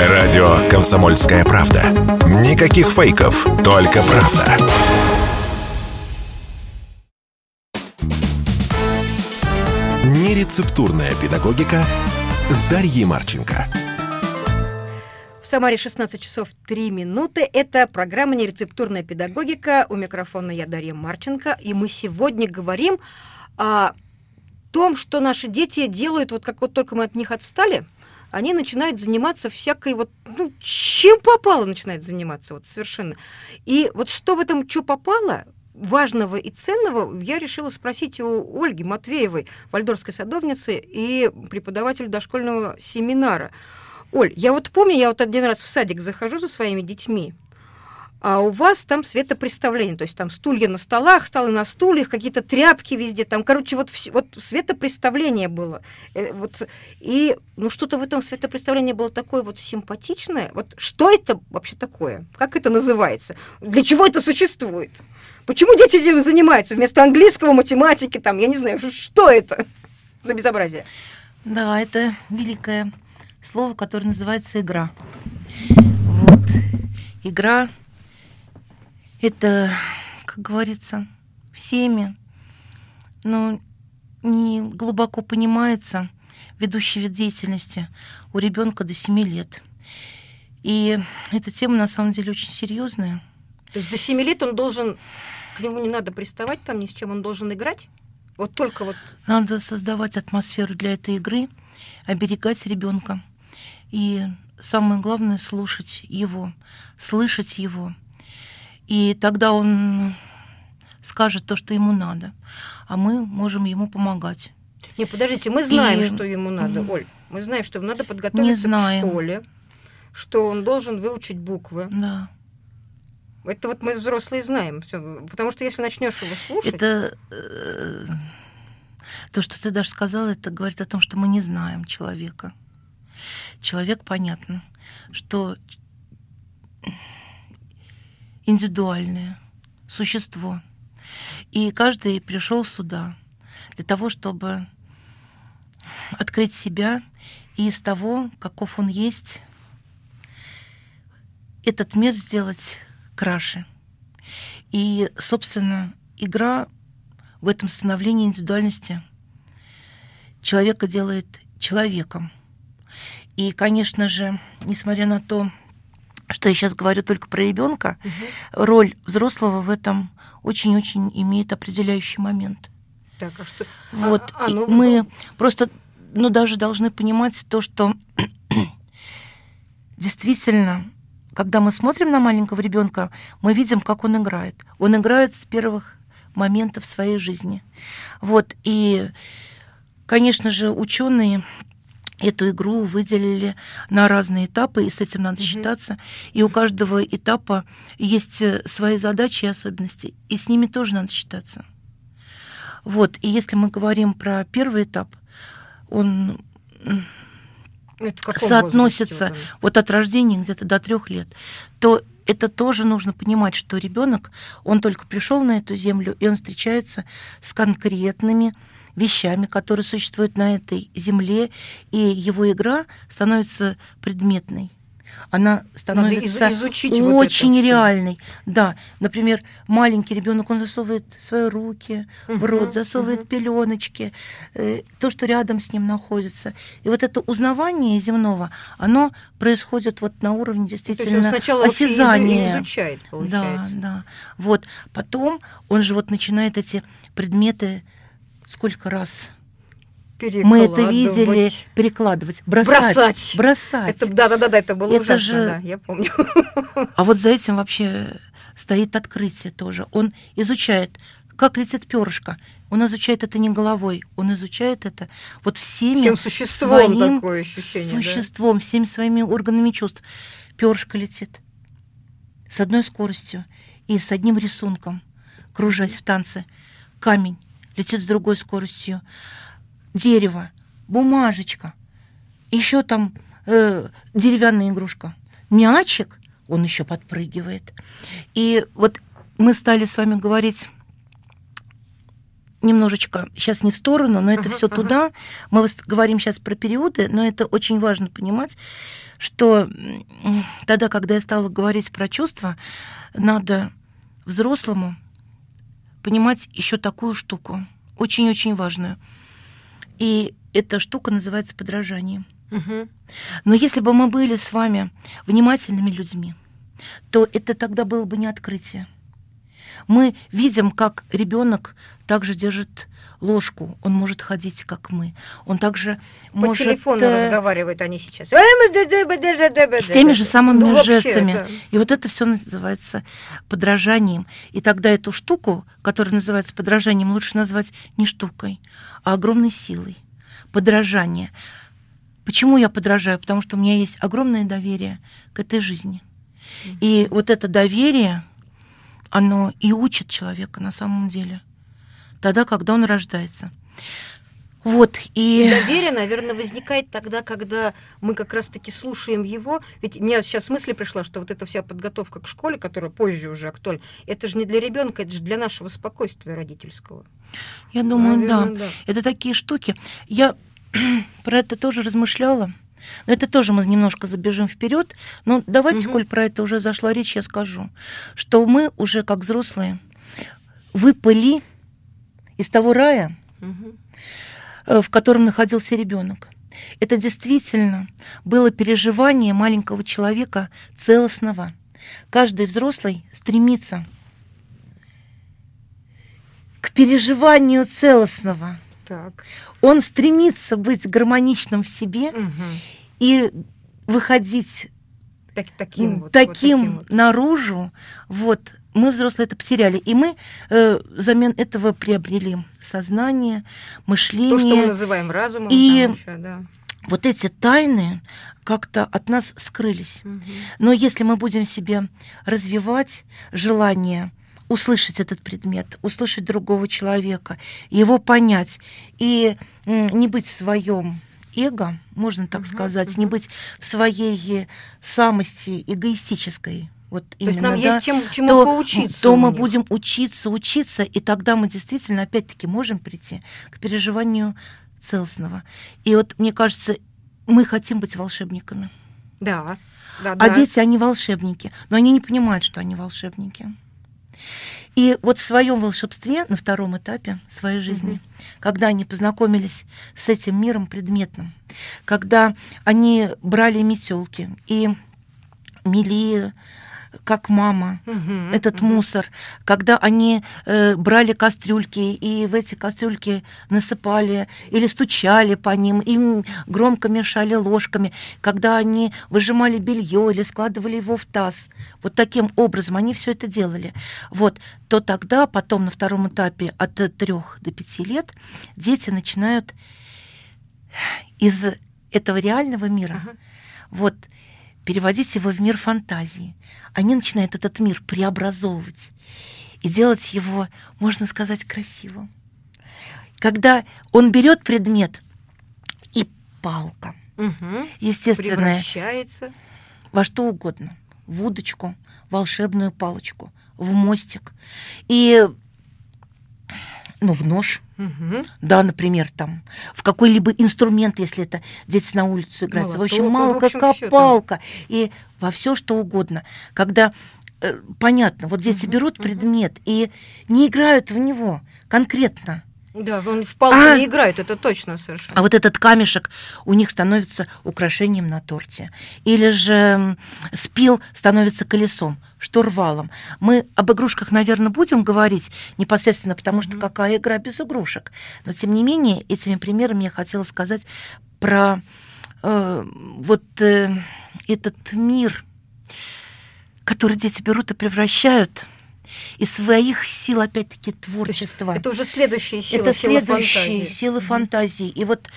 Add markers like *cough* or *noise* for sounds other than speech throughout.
Радио «Комсомольская правда». Никаких фейков, только правда. Нерецептурная педагогика с Дарьей Марченко. В Самаре 16 часов 3 минуты. Это программа «Нерецептурная педагогика». У микрофона я Дарья Марченко. И мы сегодня говорим о том, что наши дети делают, вот как вот только мы от них отстали, они начинают заниматься всякой вот, ну, чем попало начинают заниматься, вот совершенно. И вот что в этом что попало, важного и ценного я решила спросить у Ольги Матвеевой, вальдорской садовницы и преподавателя дошкольного семинара. Оль, я вот помню, я вот один раз в садик захожу за своими детьми, а у вас там светопреставление, то есть там стулья на столах, столы на стульях, какие-то тряпки везде, там, короче, вот, все, вот светопреставление было. Э, вот, и, ну, что-то в этом светопреставлении было такое вот симпатичное. Вот что это вообще такое? Как это называется? Для чего это существует? Почему дети этим занимаются вместо английского, математики, там, я не знаю, что это за безобразие? Да, это великое слово, которое называется игра. Вот. Игра это, как говорится, всеми, но не глубоко понимается ведущий вид деятельности у ребенка до 7 лет. И эта тема на самом деле очень серьезная. То есть до 7 лет он должен, к нему не надо приставать там ни с чем, он должен играть? Вот только вот... Надо создавать атмосферу для этой игры, оберегать ребенка. И самое главное слушать его, слышать его – и тогда он скажет то, что ему надо, а мы можем ему помогать. Не, подождите, мы знаем, и... что ему надо, Оль. Мы знаем, что ему надо подготовиться Не знаем. к школе, что он должен выучить буквы. Да. Это вот мы взрослые знаем. Потому что если начнешь его слушать. Это э, то, что ты даже сказала, это говорит о том, что мы не знаем человека. Человек, понятно, что индивидуальное существо. И каждый пришел сюда для того, чтобы открыть себя и из того, каков он есть, этот мир сделать краше. И, собственно, игра в этом становлении индивидуальности человека делает человеком. И, конечно же, несмотря на то, что я сейчас говорю только про ребенка, угу. роль взрослого в этом очень-очень имеет определяющий момент. Так, а что? Вот а, а, ну, мы ну... просто, ну даже должны понимать то, что *clears throat* действительно, когда мы смотрим на маленького ребенка, мы видим, как он играет. Он играет с первых моментов своей жизни. Вот и, конечно же, ученые эту игру выделили на разные этапы, и с этим надо mm-hmm. считаться. И у каждого этапа есть э, свои задачи и особенности, и с ними тоже надо считаться. Вот, и если мы говорим про первый этап, он соотносится вот от рождения где-то до трех лет, то это тоже нужно понимать, что ребенок, он только пришел на эту землю, и он встречается с конкретными вещами, которые существуют на этой земле, и его игра становится предметной она становится изучить очень вот реальной. Да, например, маленький ребенок, он засовывает свои руки угу, в рот, засовывает угу. пеленочки, э, то, что рядом с ним находится. И вот это узнавание земного, оно происходит вот на уровне действительно то есть он сначала осязания. изучает, получается. Да, да. Вот потом он же вот начинает эти предметы сколько раз мы это видели перекладывать, бросать, бросать. бросать. Это, да, да, да, да, это было это ужасно, же... да, я помню. А вот за этим вообще стоит открытие тоже. Он изучает, как летит перышко. Он изучает это не головой, он изучает это вот всеми Всем существом своим такое ощущение, существом, да? всеми своими органами чувств. Перышко летит с одной скоростью и с одним рисунком, кружась в танце. Камень летит с другой скоростью дерево, бумажечка, еще там э, деревянная игрушка, мячик, он еще подпрыгивает. И вот мы стали с вами говорить немножечко сейчас не в сторону, но это Ага, все ага. туда. Мы говорим сейчас про периоды, но это очень важно понимать, что тогда, когда я стала говорить про чувства, надо взрослому понимать еще такую штуку, очень-очень важную. И эта штука называется подражание. Мгм. Но если бы мы были с вами внимательными людьми, то это тогда было бы не открытие. Мы видим, как ребенок также держит ложку, он может ходить, как мы, он также По может телефону э, разговаривают они сейчас. с теми же самыми Ну, вообще, жестами. да. И вот это все называется подражанием. И тогда эту штуку, которая называется подражанием, лучше назвать не штукой, а огромной силой. Подражание. Почему я подражаю? Потому что у меня есть огромное доверие к этой жизни. И вот это доверие, оно и учит человека на самом деле. Тогда, когда он рождается. Вот, И доверие, наверное, возникает тогда, когда мы как раз-таки слушаем его. Ведь мне сейчас мысль пришла, что вот эта вся подготовка к школе, которая позже уже актуальна, это же не для ребенка, это же для нашего спокойствия родительского. Я думаю, да. Наверно, да. Это такие штуки. Я *clears throat* про это тоже размышляла. Но это тоже мы немножко забежим вперед. Но давайте, Мгм. коль про это уже зашла речь, я скажу, что мы уже как взрослые выпали из того рая, э, в котором находился ребенок. Это действительно было переживание маленького человека целостного. Каждый взрослый стремится к переживанию целостного. Так. Он стремится быть гармоничным в себе Мгм. и выходить Так- таким вот. вот таким таким вот. наружу. Вот мы взрослые это потеряли, и мы э, взамен этого приобрели сознание, мышление. То, что мы называем разумом. И- ещё, да. Вот эти тайны как-то от нас скрылись. Мгм. Но если мы будем себе развивать желание услышать этот предмет, услышать другого человека, его понять и не быть в своем эго, можно так Мгм, сказать, не мгм. быть в своей самости эгоистической. Вот То есть именно, нам да, есть чем, чему то, поучиться. то мы них. будем учиться, учиться, и тогда мы действительно, опять-таки, можем прийти к переживанию целостного. И вот, мне кажется, мы хотим быть волшебниками. Да. да, А да. дети, они волшебники, но они не понимают, что они волшебники. И вот в своем волшебстве на втором этапе своей жизни, Мгм. когда они познакомились с этим миром предметным, когда они брали метелки и мели как мама Мгм, этот мгм. мусор, когда они э, брали кастрюльки и в эти кастрюльки насыпали или стучали по ним, им громко мешали ложками, когда они выжимали белье или складывали его в таз. Вот таким образом они все это делали. Вот, то тогда, потом на втором этапе от трех до пяти лет дети начинают из этого реального мира Ага. вот переводить его в мир фантазии. Они начинают этот мир преобразовывать и делать его, можно сказать, красивым. Когда он берет предмет и палка, Мгм. естественная, Превращается. во что угодно, в удочку, волшебную палочку, в мостик и ну, в нож, Мгм. да, например, там, в какой-либо инструмент, если это дети на улицу общем, Молоток, в общем, малка, всё там. палка и во все что угодно. Когда э, понятно, вот дети Мгм, берут мгм. предмет и не играют в него конкретно, Да, он в палку А- играет, это точно совершенно. а вот этот камешек у них становится украшением на торте. Или же спил становится колесом, штурвалом. Мы об игрушках, наверное, будем говорить непосредственно, потому что Мгм. какая игра без игрушек. Но, тем не менее, этими примерами я хотела сказать про э, вот э, этот мир, который дети берут и превращают из своих сил, опять-таки, творчества. Это уже следующие силы, Это сила следующие фантазии. силы фантазии. И вот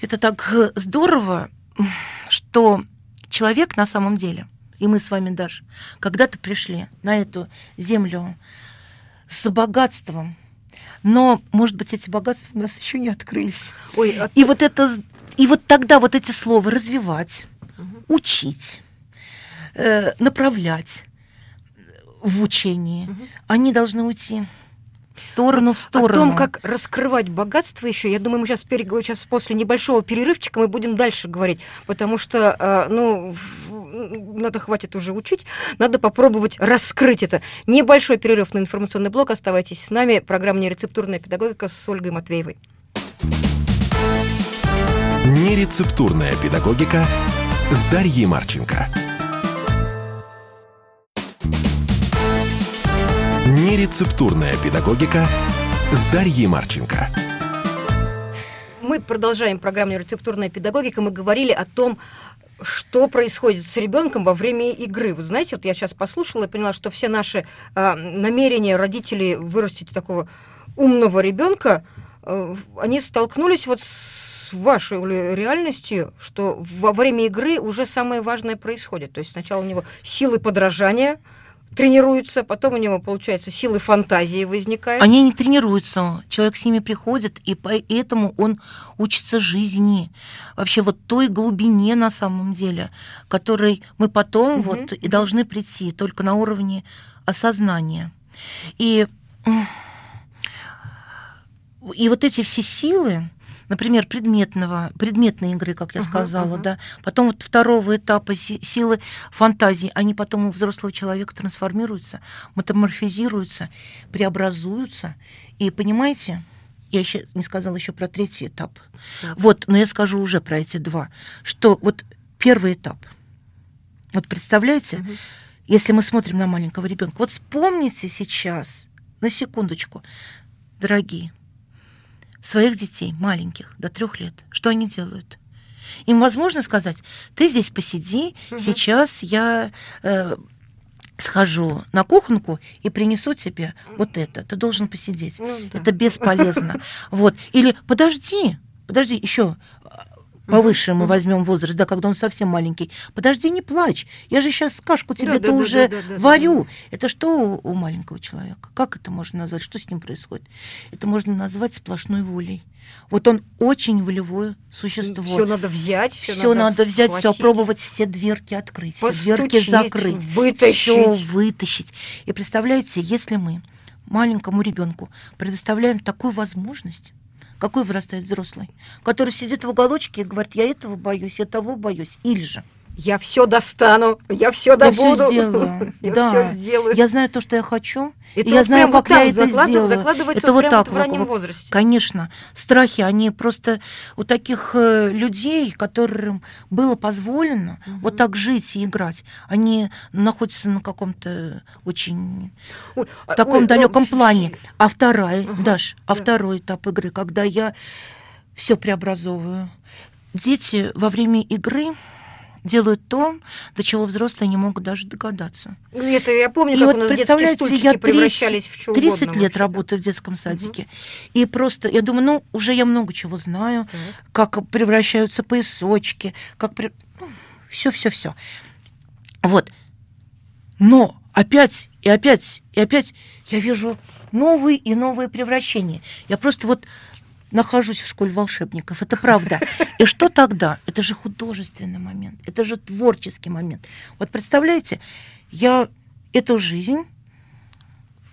это так э, здорово, что человек на самом деле, и мы с вами даже, когда-то пришли на эту землю с богатством, но, может быть, эти богатства у нас еще не открылись. Ой, а И вот это, и вот тогда вот эти слова развивать, Мгм. учить, э, направлять в учении, Мгм. они должны уйти сторону в сторону. О том, как раскрывать богатство еще, я думаю, мы сейчас, перег... сейчас после небольшого перерывчика мы будем дальше говорить, потому что, э, ну, надо хватит уже учить, надо попробовать раскрыть это. Небольшой перерыв на информационный блок, оставайтесь с нами, программа «Нерецептурная педагогика» с Ольгой Матвеевой. Нерецептурная педагогика с Дарьей Марченко. Нерецептурная педагогика с Дарьей Марченко. Мы продолжаем программу «Рецептурная педагогика». Мы говорили о том, что происходит с ребенком во время игры. Вы знаете, вот я сейчас послушала и поняла, что все наши э, намерения родителей вырастить такого умного ребенка, э, они столкнулись вот с вашей реальностью, что во время игры уже самое важное происходит. То есть сначала у него силы подражания, тренируются, потом у него, получается, силы фантазии возникают. Они не тренируются, человек с ними приходит, и поэтому он учится жизни. Вообще вот той глубине на самом деле, которой мы потом угу. вот и должны прийти, только на уровне осознания. И, и вот эти все силы, например, предметного, предметной игры, как я uh-huh, сказала, uh-huh. да, потом вот второго этапа силы фантазии, они потом у взрослого человека трансформируются, метаморфизируются, преобразуются. И понимаете, я еще не сказала еще про третий этап. Uh-huh. Вот, но я скажу уже про эти два, что вот первый этап. Вот представляете, uh-huh. если мы смотрим на маленького ребенка, вот вспомните сейчас, на секундочку, дорогие, своих детей, маленьких, до трех лет, что они делают? Им возможно сказать, ты здесь посиди, угу. сейчас я э, схожу на кухонку и принесу тебе вот это. Ты должен посидеть. Ну, да. Это бесполезно. *laughs* Вот. Или подожди, подожди, еще повыше мы возьмем возраст, да, когда он совсем маленький. Подожди, не плачь. Я же сейчас кашку тебе-то уже варю. Это что у, маленького человека? Как это можно назвать? Что с ним происходит? Это можно назвать сплошной волей. Вот он очень волевое существо. Все надо взять, все, надо, надо взять, все опробовать, все дверки открыть, все дверки закрыть, вытащить. все вытащить. И представляете, если мы маленькому ребенку предоставляем такую возможность, какой вырастает взрослый? Который сидит в уголочке и говорит, я этого боюсь, я того боюсь. Или же я все достану, я все добуду. Я все сделаю. *laughs* я да. все сделаю. Я знаю то, что я хочу, это и я знаю, как вот я это сделаю. Закладывается это вот так вот в раннем возрасте. Конечно. Страхи, они просто у таких э, людей, которым было позволено угу. вот так жить и играть, они находятся на каком-то очень ой, а, таком ой, далеком ну, плане. А вторая, угу. Даш, а да. второй этап игры, когда я все преобразовываю. Дети во время игры делают то, до чего взрослые не могут даже догадаться. Ну, это я помню, и как вот, у нас детские стульчики я 30, превращались в что 30 угодно, лет работаю в детском садике. Угу. И просто, я думаю, ну, уже я много чего знаю, угу. как превращаются поясочки, как... При... Все-все-все. Ну, вот. Но опять и опять и опять я вижу новые и новые превращения. Я просто вот нахожусь в школе волшебников, это правда. И что тогда? Это же художественный момент, это же творческий момент. Вот представляете, я эту жизнь,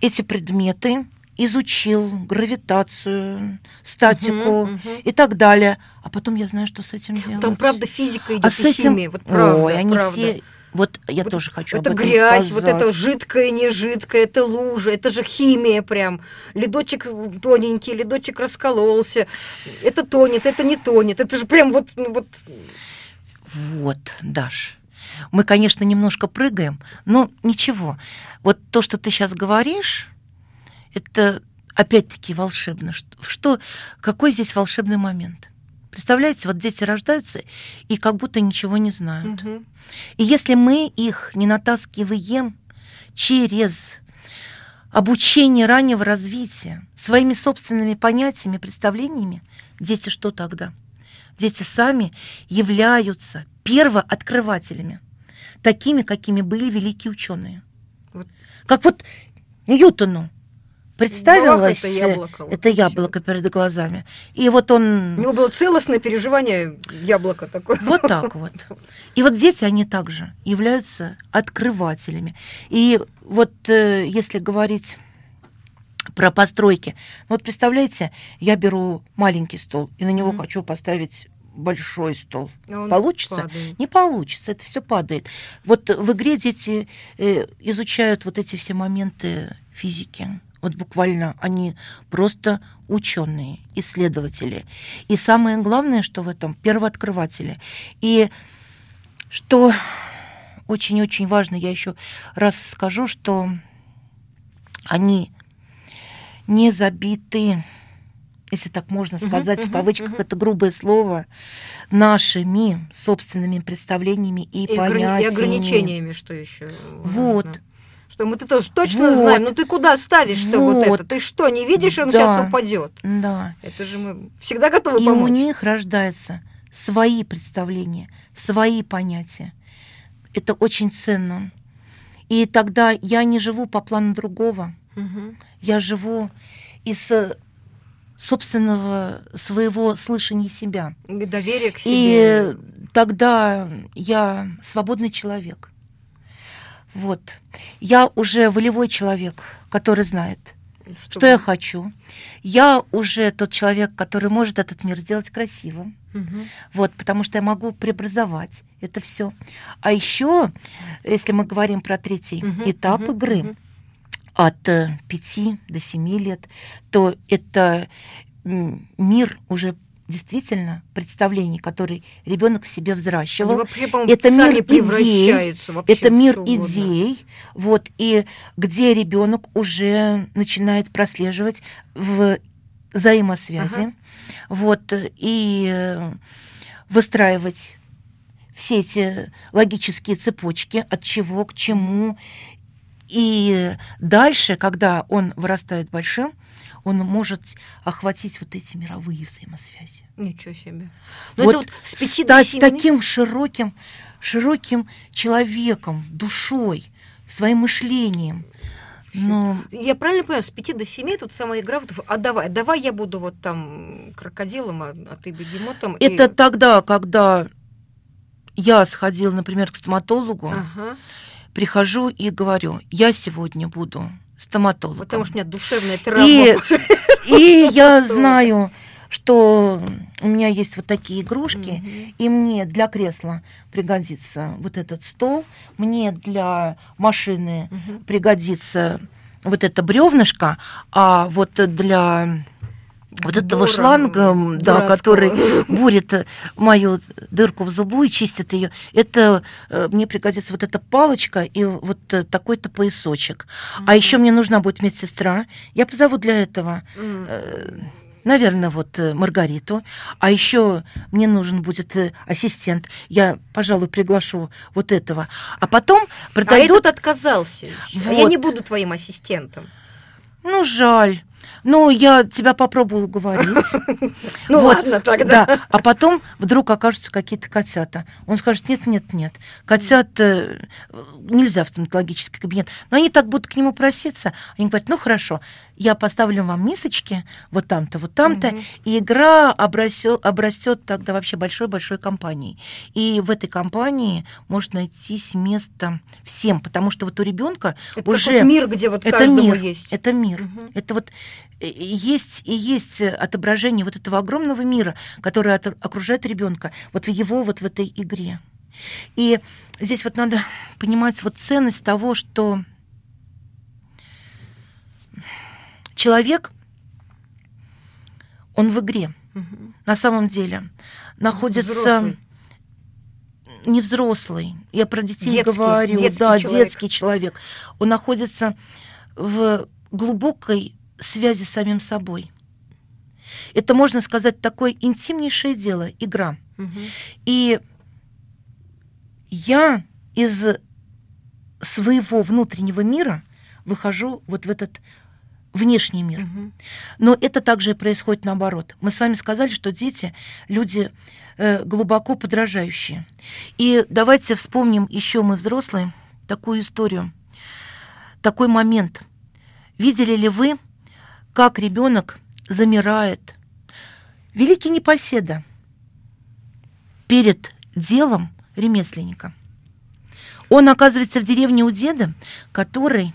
эти предметы изучил, гравитацию, статику угу, угу. и так далее. А потом я знаю, что с этим делать. Там, правда, физика идет а с этим... химия. Вот правда, Ой, они правда. все вот я вот тоже хочу это грязь, сказать. вот это жидкое, не жидкое, это лужа, это же химия прям. Ледочек тоненький, ледочек раскололся. Это тонет, это не тонет. Это же прям вот... Ну, вот... вот, Даш. Мы, конечно, немножко прыгаем, но ничего. Вот то, что ты сейчас говоришь, это опять-таки волшебно. Что, какой здесь волшебный момент? Представляете, вот дети рождаются и как будто ничего не знают. Угу. И если мы их не натаскиваем через обучение раннего развития, своими собственными понятиями, представлениями, дети что тогда? Дети сами являются первооткрывателями, такими, какими были великие ученые. Вот. Как вот Ньютону представилось это яблоко, вот это яблоко перед глазами. И вот он... У него было целостное переживание яблока такое. Вот так вот. И вот дети, они также являются открывателями. И вот э, если говорить про постройки. Ну, вот представляете, я беру маленький стол и на него Мгм. хочу поставить большой стол. Он Получится? падает. Не получится, это все падает. Вот в игре дети э, изучают вот эти все моменты физики. Вот буквально они просто ученые, исследователи. И самое главное, что в этом первооткрыватели. И что очень-очень важно, я еще раз скажу, что они не забиты, если так можно сказать, в мгм, кавычках мгм. это грубое слово, нашими собственными представлениями и, И, понятиями. и ограничениями, что еще? Вот. Что мы ты тоже точно Вот. знаем, ну ты куда ставишь-то вот, Вот. это? Ты что, не видишь, он Да. сейчас упадет? Да. Это же мы всегда готовы И помочь. у них рождаются свои представления, свои понятия. Это очень ценно. И тогда я не живу по плану другого. Мгм. Я живу из э, собственного своего слышания себя. И Доверие к И себе. тогда я свободный человек. Вот. Я уже волевой человек, который знает, что чтобы- я хочу. Я уже тот человек, который может этот мир сделать красивым. Мгм. Вот, потому что я могу преобразовать это все. А еще, если мы говорим про третий Мгм, этап мгм, игры, мгм. от 5 до 7 лет, то это мир уже действительно представлений, который ребенок в себе взращивал. вообще, Это мир вообще Это мир идей, вот, и где ребенок уже начинает прослеживать в взаимосвязи, Ага. вот, и выстраивать все эти логические цепочки, от чего к чему. И дальше, когда он вырастает большим, он может охватить вот эти мировые взаимосвязи. Ничего себе. Ну, вот это вот с пяти до стать семи таким широким, широким человеком, душой, своим мышлением. Ну, Я правильно понимаю, с 5 до 7 тут самая игра, вот, а давай, давай я буду вот там крокодилом, а, а ты бегемотом. и- это тогда, когда я сходила, например, к стоматологу, Ага. прихожу и говорю, я сегодня буду стоматологом. Потому что у меня душевная травма. И, и *laughs* я знаю, что у меня есть вот такие игрушки, Мгм. и мне для кресла пригодится вот этот стол, мне для машины Мгм. пригодится вот это бревнышко, а вот для вот этого Бора шланга, м, да, который *laughs* бурит э, мою дырку в зубу и чистит ее, это э, мне пригодится вот эта палочка и вот э, такой-то поясочек. А еще мне нужна будет медсестра. Я позову для этого, М. наверное, вот Маргариту. А еще мне нужен будет ассистент. Я, пожалуй, приглашу вот этого. А потом А подойдут этот отказался ещё. А Я не Вот. буду твоим ассистентом. Ну, жаль. Ну, я тебя попробую уговорить. *laughs* Ну ладно тогда. Да, а потом вдруг окажутся какие-то котята. Он скажет, нет, нет, нет, котят э, нельзя в стоматологический кабинет. Но они так будут к нему проситься. Они говорят, ну хорошо, я поставлю вам мисочки вот там-то, вот там-то, и игра обрастет, тогда вообще большой-большой компанией. И в этой компании может найтись место всем, потому что вот у ребенка Это уже вот мир, где вот это каждому есть. это мир. Это вот есть и есть э, отображение вот этого огромного мира, который от- окружает ребенка вот в его вот в этой игре. И здесь вот надо понимать вот ценность того, что человек, он в игре Мгм. на самом деле находится Взрослый. не взрослый. Я про детей Детский, говорю, детский да, человек. детский человек. Он находится в глубокой связи с самим собой. Это, можно сказать, такое интимнейшее дело, игра. Мгм. И я из своего внутреннего мира выхожу вот в этот внешний мир. Мгм. Но это также и происходит наоборот. Мы с вами сказали, что дети люди э, глубоко подражающие. И давайте вспомним еще мы взрослые такую историю, такой момент. Видели ли вы, как ребенок замирает? Великий непоседа перед делом ремесленника. Он оказывается в деревне у деда, который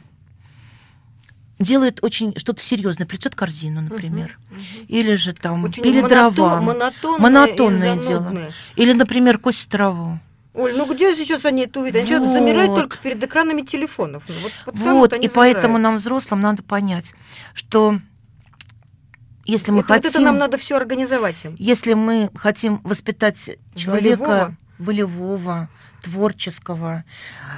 делает очень что-то серьезное, плетет корзину, например, Мгм, мгм. или же там Очень или монотон- дрова, монотонное, монотонное дело. или, например, косить траву. Оль, ну где сейчас они это увидят? Они Вот. замирают только перед экранами телефонов. Ну, Вот, вот Вот, и поэтому замирают. нам, взрослым, надо понять, что если мы это, вот хотим... это нам надо все организовать им. Если мы хотим воспитать человека Волевого. волевого, творческого,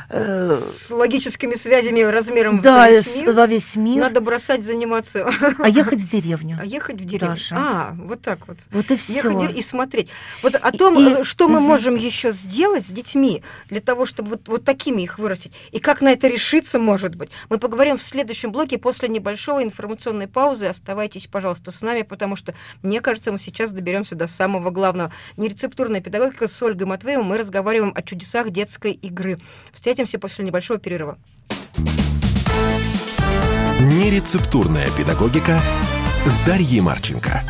э, С логическими связями размером да, весь мир, во весь мир, надо бросать заниматься, а ехать в деревню. а ехать в деревню. Даша. А, вот так вот. Вот и Ехать все. деревню и смотреть. Вот о том, И- э, что мы Мгм. можем еще сделать с детьми для того, чтобы вот, вот такими их вырастить, и как на это решиться, может быть. Мы поговорим в следующем блоке после небольшой информационной паузы. Оставайтесь, пожалуйста, с нами, потому что, мне кажется, мы сейчас доберемся до самого главного. Нерецептурная педагогика с Ольгой Матвеевой. Мы разговариваем о чудесах детской игры. Встретимся после небольшого перерыва. Нерецептурная педагогика с Дарьей Марченко.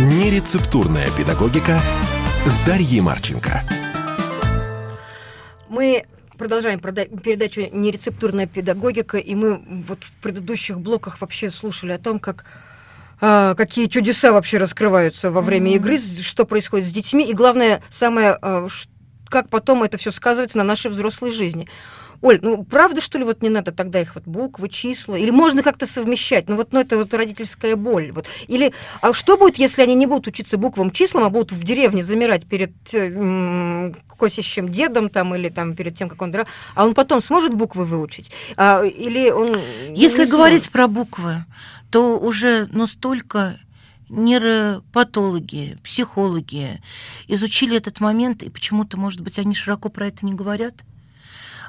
Нерецептурная педагогика с Дарьей Марченко. Мы продолжаем передачу «Нерецептурная педагогика», и мы вот в предыдущих блоках вообще слушали о том, как какие чудеса вообще раскрываются во время Мгм. игры, что происходит с детьми, и главное, самое, а, как потом это все сказывается на нашей взрослой жизни. Оль, ну правда, что ли, вот не надо тогда их вот буквы, числа? Или можно как-то совмещать? Ну вот ну, это вот родительская боль. Вот. Или а что будет, если они не будут учиться буквам, числам, а будут в деревне замирать перед э, косящим дедом там или там перед тем, как он. А он потом сможет буквы выучить? А, или он Если говорить про буквы, то уже ну, столько нейропатологи, психологи изучили этот момент, и почему-то, может быть, они широко про это не говорят.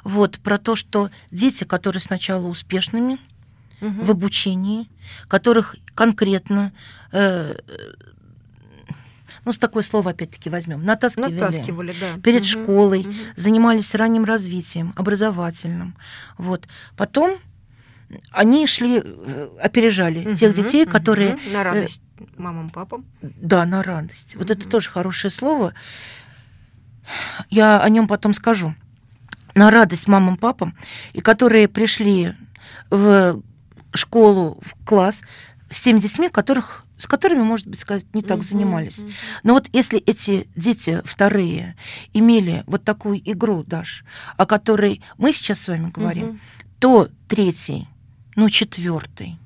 Вот, про то, что дети, которые сначала успешными Мгм. в обучении, которых конкретно, э, ну, с такое слово опять-таки возьмем, натаскивали, натаскивали, да. перед Мгм. школой, Мгм. занимались ранним развитием, образовательным. Вот. Потом они шли, э, опережали тех Мгм, детей, мгм. которые, на радость мамам, папам. да, на радость. Вот это Мгм. тоже хорошее слово. Я о нем потом скажу. На радость мамам, папам, и которые пришли в школу, в класс с теми детьми, которых, с которыми, может быть, сказать, не так Мгм, занимались. Но вот если эти дети вторые имели вот такую игру, Даш, о которой мы сейчас с вами говорим, Мгм. то третий, ну четвертый,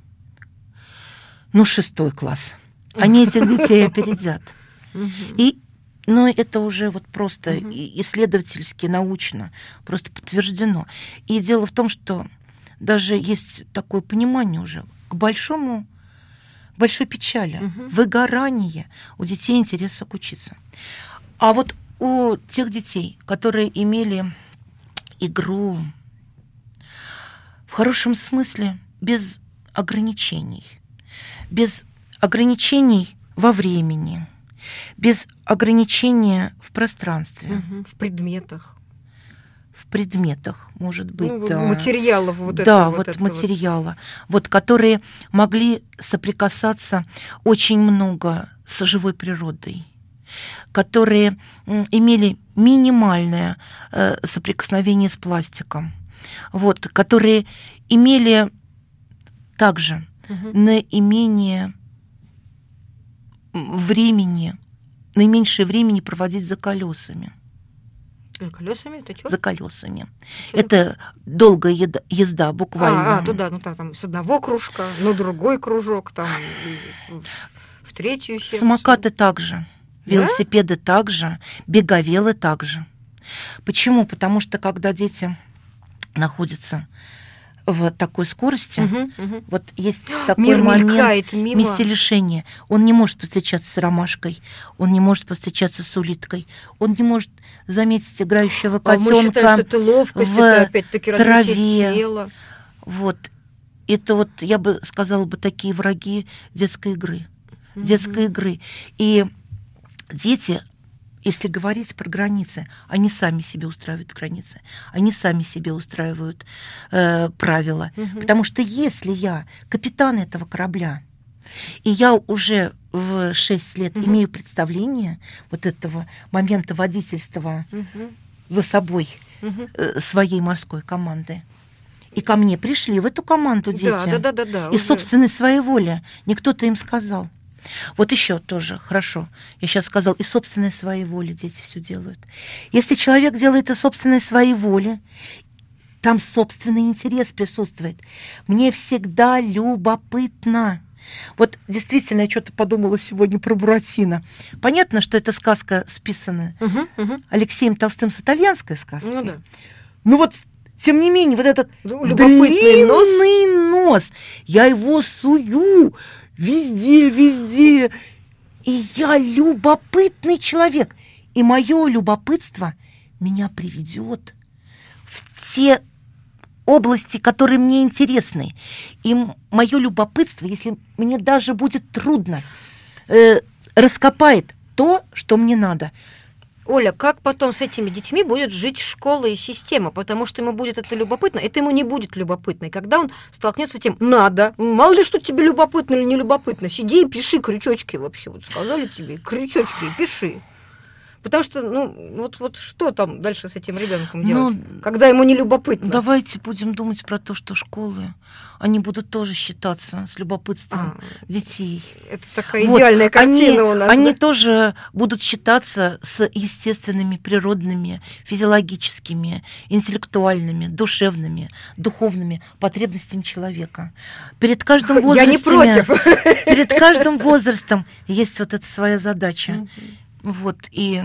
ну шестой класс, они этих детей опередят. И но это уже вот просто и- исследовательски, научно, просто подтверждено. И дело в том, что даже есть такое понимание уже к большому, большой печали, Мгм. выгорание у детей интереса к учиться. А вот у тех детей, которые имели игру хорошем смысле без ограничений, без ограничений во времени, без ограничения в пространстве, Мгм. В предметах. в предметах, может быть, Ну, да. материалов вот да, этого. вот, этого материала, вот которые могли соприкасаться очень много с живой природой, которые имели минимальное э, соприкосновение с пластиком, вот, которые имели также Мгм. наименее времени, наименьшее времени проводить за колесами. Э, Колесами? Это что? За колесами. Это долгая еда- езда, буквально. А, а, туда, ну там, там с одного кружка, ну другой кружок, там в, в третью секцию. Самокаты также, велосипеды также, беговелы также. Почему? Потому что когда дети находятся в такой скорости, Мгм, мгм. вот есть *gasps* такой Мир момент мимо. месте лишения. Он не может повстречаться с ромашкой, он не может повстречаться с улиткой, он не может заметить играющего А мы считаем, что котенка. это ловкость, в это опять-таки траве. тела. Вот. Это вот, я бы сказала бы, такие враги детской игры. детской Мгм. игры. И дети, если говорить про границы, они сами себе устраивают границы, они сами себе устраивают э, правила. Мгм. Потому что если я капитан этого корабля, и я уже в 6 лет Мгм. имею представление вот этого момента водительства Мгм. за собой Мгм. э, своей морской команды. И ко мне пришли в эту команду дети. Да, да, да, да, да. И уже. собственной своей воли. Не кто-то им сказал. Вот еще тоже, хорошо. Я сейчас сказал, и собственной своей воли дети все делают. Если человек делает и собственной своей воли, там собственный интерес присутствует. Мне всегда любопытно. Вот действительно, я что-то подумала сегодня про Буратино. Понятно, что это сказка списана Мгм, мгм. Алексеем Толстым с итальянской сказки. Ну да. Ну вот, тем не менее, вот этот Ну, длинный нос. я его сую везде, везде. И я любопытный человек. И мое любопытство меня приведет в те области, которые мне интересны. И мое любопытство, если мне даже будет трудно, э, раскопает то, что мне надо. Оля, как потом с этими детьми будет жить школа и система? Потому что ему будет это любопытно, это ему не будет любопытно. И когда он столкнется с тем, надо, мало ли что тебе любопытно или не любопытно, сиди и пиши крючочки вообще. Вот сказали тебе, крючочки, пиши. Потому что, ну, вот, вот что там дальше с этим ребенком Ну, делать, когда ему не любопытно? Давайте будем думать про то, что школы, они будут тоже считаться с любопытством А, детей. это такая Вот, идеальная картина они, у нас. Они да? тоже будут считаться с естественными, природными, физиологическими, интеллектуальными, душевными, духовными потребностями человека. Перед каждым Я не возрастом, против. перед каждым возрастом есть вот эта своя задача. Вот и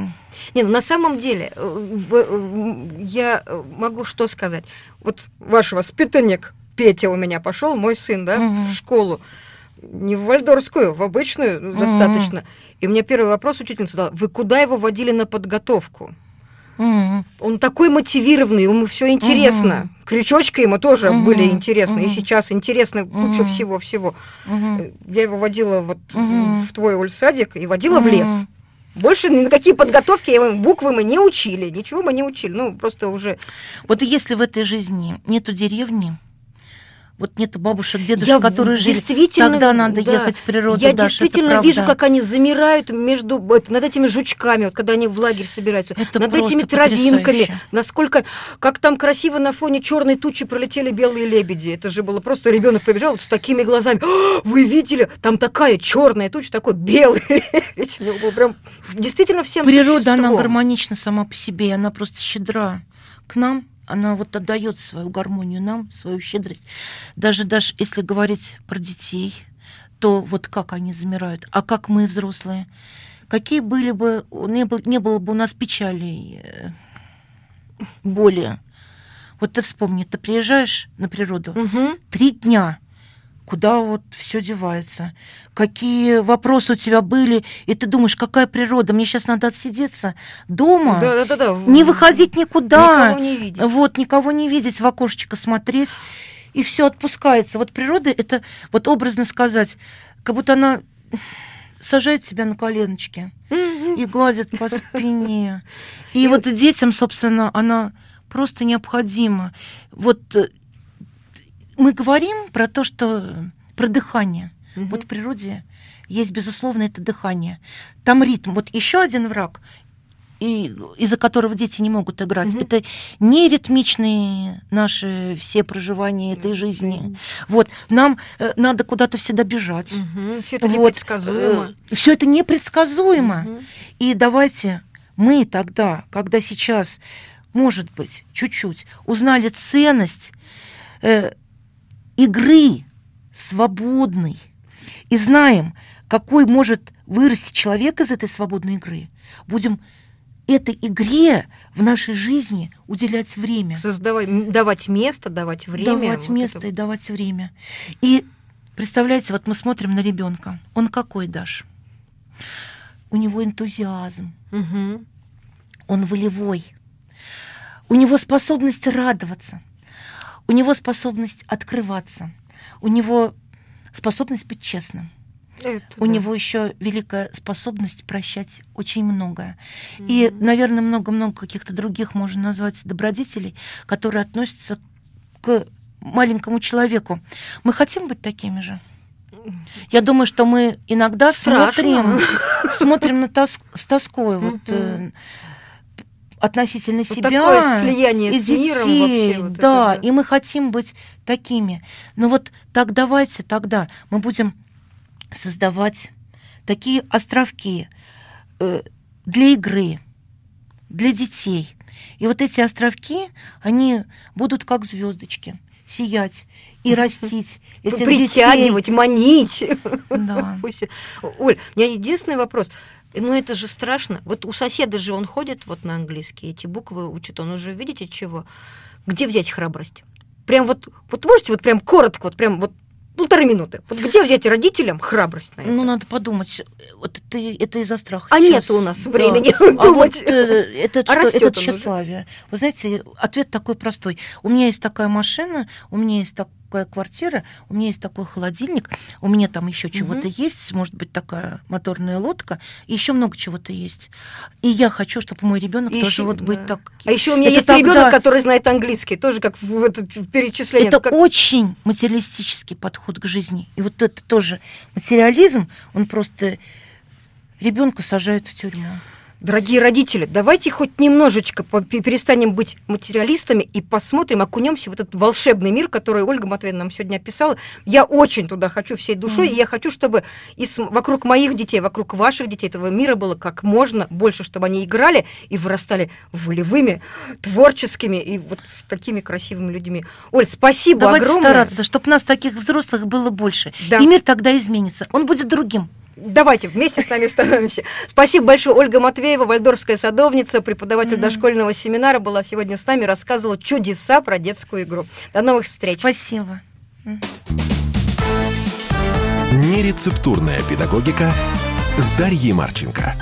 Не, ну на самом деле, э, э, я э, могу что сказать. Вот ваш воспитанник Петя у меня пошел, мой сын, да, Мгм. в школу. Не в вальдорскую, в обычную ну, Мгм. достаточно. И мне первый вопрос учительница задала, вы куда его водили на подготовку? м, Он такой мотивированный, ему все интересно. Крючочки ему тоже Мгм. были интересны. И Мгм. сейчас интересно куча всего-всего. Э, Я его водила вот Мгм. в твой ульсадик и водила в лес. Больше ни на какие подготовки буквы мы не учили, ничего мы не учили. Ну, просто уже... Вот если в этой жизни нету деревни, вот нету бабушек, дедушек, Я которые жили, действительно, тогда надо да. ехать в природу. Я Даша, это действительно вижу, как они замирают между вот, над этими жучками, вот когда они в лагерь собираются, Это над этими травинками, потрясающе. насколько как там красиво на фоне черной тучи пролетели белые лебеди. Это же было просто ребенок побежал вот с такими глазами. «А, Вы видели? Там такая черная туча, такой белый *laughs* лебедь. У него был прям действительно всем Природа, она существом. гармонична сама по себе, она просто щедра к нам. Она вот отдает свою гармонию нам, свою щедрость. Даже, даже если говорить про детей, то вот как они замирают, а как мы, взрослые, какие были бы, не было, не было бы у нас печалей, э, боли. Вот ты вспомни, ты приезжаешь на природу, Мгм. три дня, куда вот все девается, какие вопросы у тебя были, и ты думаешь, какая природа, мне сейчас надо отсидеться дома, Да, да, да, да. не выходить никуда, Никого не видеть. вот никого не видеть, в окошечко смотреть, и все отпускается. Вот природа это, вот образно сказать, как будто она сажает тебя на коленочки и гладит по спине. *laughs* И вот детям, собственно, она просто необходима. Вот э, мы говорим про то, что про дыхание. Мгм. Вот в природе есть, безусловно, это дыхание. Там ритм. Вот еще один враг, и, из-за которого дети не могут играть, Мгм. это не ритмичные наши все проживания этой жизни. Вот нам э, надо куда-то всегда бежать. Все это Вот, непредсказуемо. все это непредсказуемо. Мгм. И давайте мы тогда, когда сейчас, может быть, чуть-чуть узнали ценность э, игры свободной и знаем, какой может вырасти человек из этой свободной игры, будем этой игре в нашей жизни уделять время. Создавать, давать место, давать время. давать вот место это. и давать время. И представляете, вот мы смотрим на ребенка. Он какой, Даш? У него энтузиазм, Мгм. он волевой. У него способность радоваться. У него способность открываться. У него способность быть честным. Это У да. него еще великая способность прощать очень многое. И, наверное, много-много каких-то других можно назвать добродетелей, которые относятся к маленькому человеку. Мы хотим быть такими же? Я думаю, что мы иногда Страшно. смотрим, смотрим на тос- с тоской. Вот, э, относительно Вот себя. такое слияние и с миром детей, вообще вот это, да, да. и мы хотим быть такими. Но вот так давайте тогда мы будем создавать такие островки э, для игры, для детей. И вот эти островки, они будут как звездочки сиять и *laughs* растить этих Притягивать, манить. детей. Да. *laughs* Пусть- Оль, у меня единственный вопрос. Ну это же страшно. Вот у соседа же он ходит вот на английский, эти буквы учит, он уже видите чего? Где взять храбрость? Прям вот, вот можете вот прям коротко, вот прям вот полторы минуты. Вот где взять родителям храбрость на это? Ну, надо подумать, вот это, это из-за страха. А сейчас. нету у нас Да. времени А вот думать. э, это, А что, это он уже. тщеславие. Вы знаете, ответ такой простой. У меня есть такая машина, у меня есть такая квартира, у меня есть такой холодильник, у меня там еще чего-то есть, может быть, такая моторная лодка, и еще много чего-то есть. И я хочу, чтобы мой ребенок И тоже вот быть да. так. А еще у меня Это есть тогда- ребенок, который знает английский, тоже как в, этот, в перечислении. Это Как- очень материалистический подход к жизни. И вот это тоже материализм, он просто ребенка сажает в тюрьму. Дорогие родители, давайте хоть немножечко перестанем быть материалистами и посмотрим, окунемся в этот волшебный мир, который Ольга Матвеевна нам сегодня описала. Я очень туда хочу всей душой, Мгм. и я хочу, чтобы и с- вокруг моих детей, вокруг ваших детей этого мира было как можно больше, чтобы они играли и вырастали волевыми, творческими и вот такими красивыми людьми. Оль, спасибо Давайте огромное. стараться, чтобы нас таких взрослых было больше. Да. И мир тогда изменится. Он будет другим. Давайте вместе с нами становимся. Спасибо большое. Ольга Матвеева, вальдорфская садовница, преподаватель Мгм. дошкольного семинара, была сегодня с нами, рассказывала чудеса про детскую игру. До новых встреч. Спасибо. Нерецептурная педагогика с Дарьей Марченко.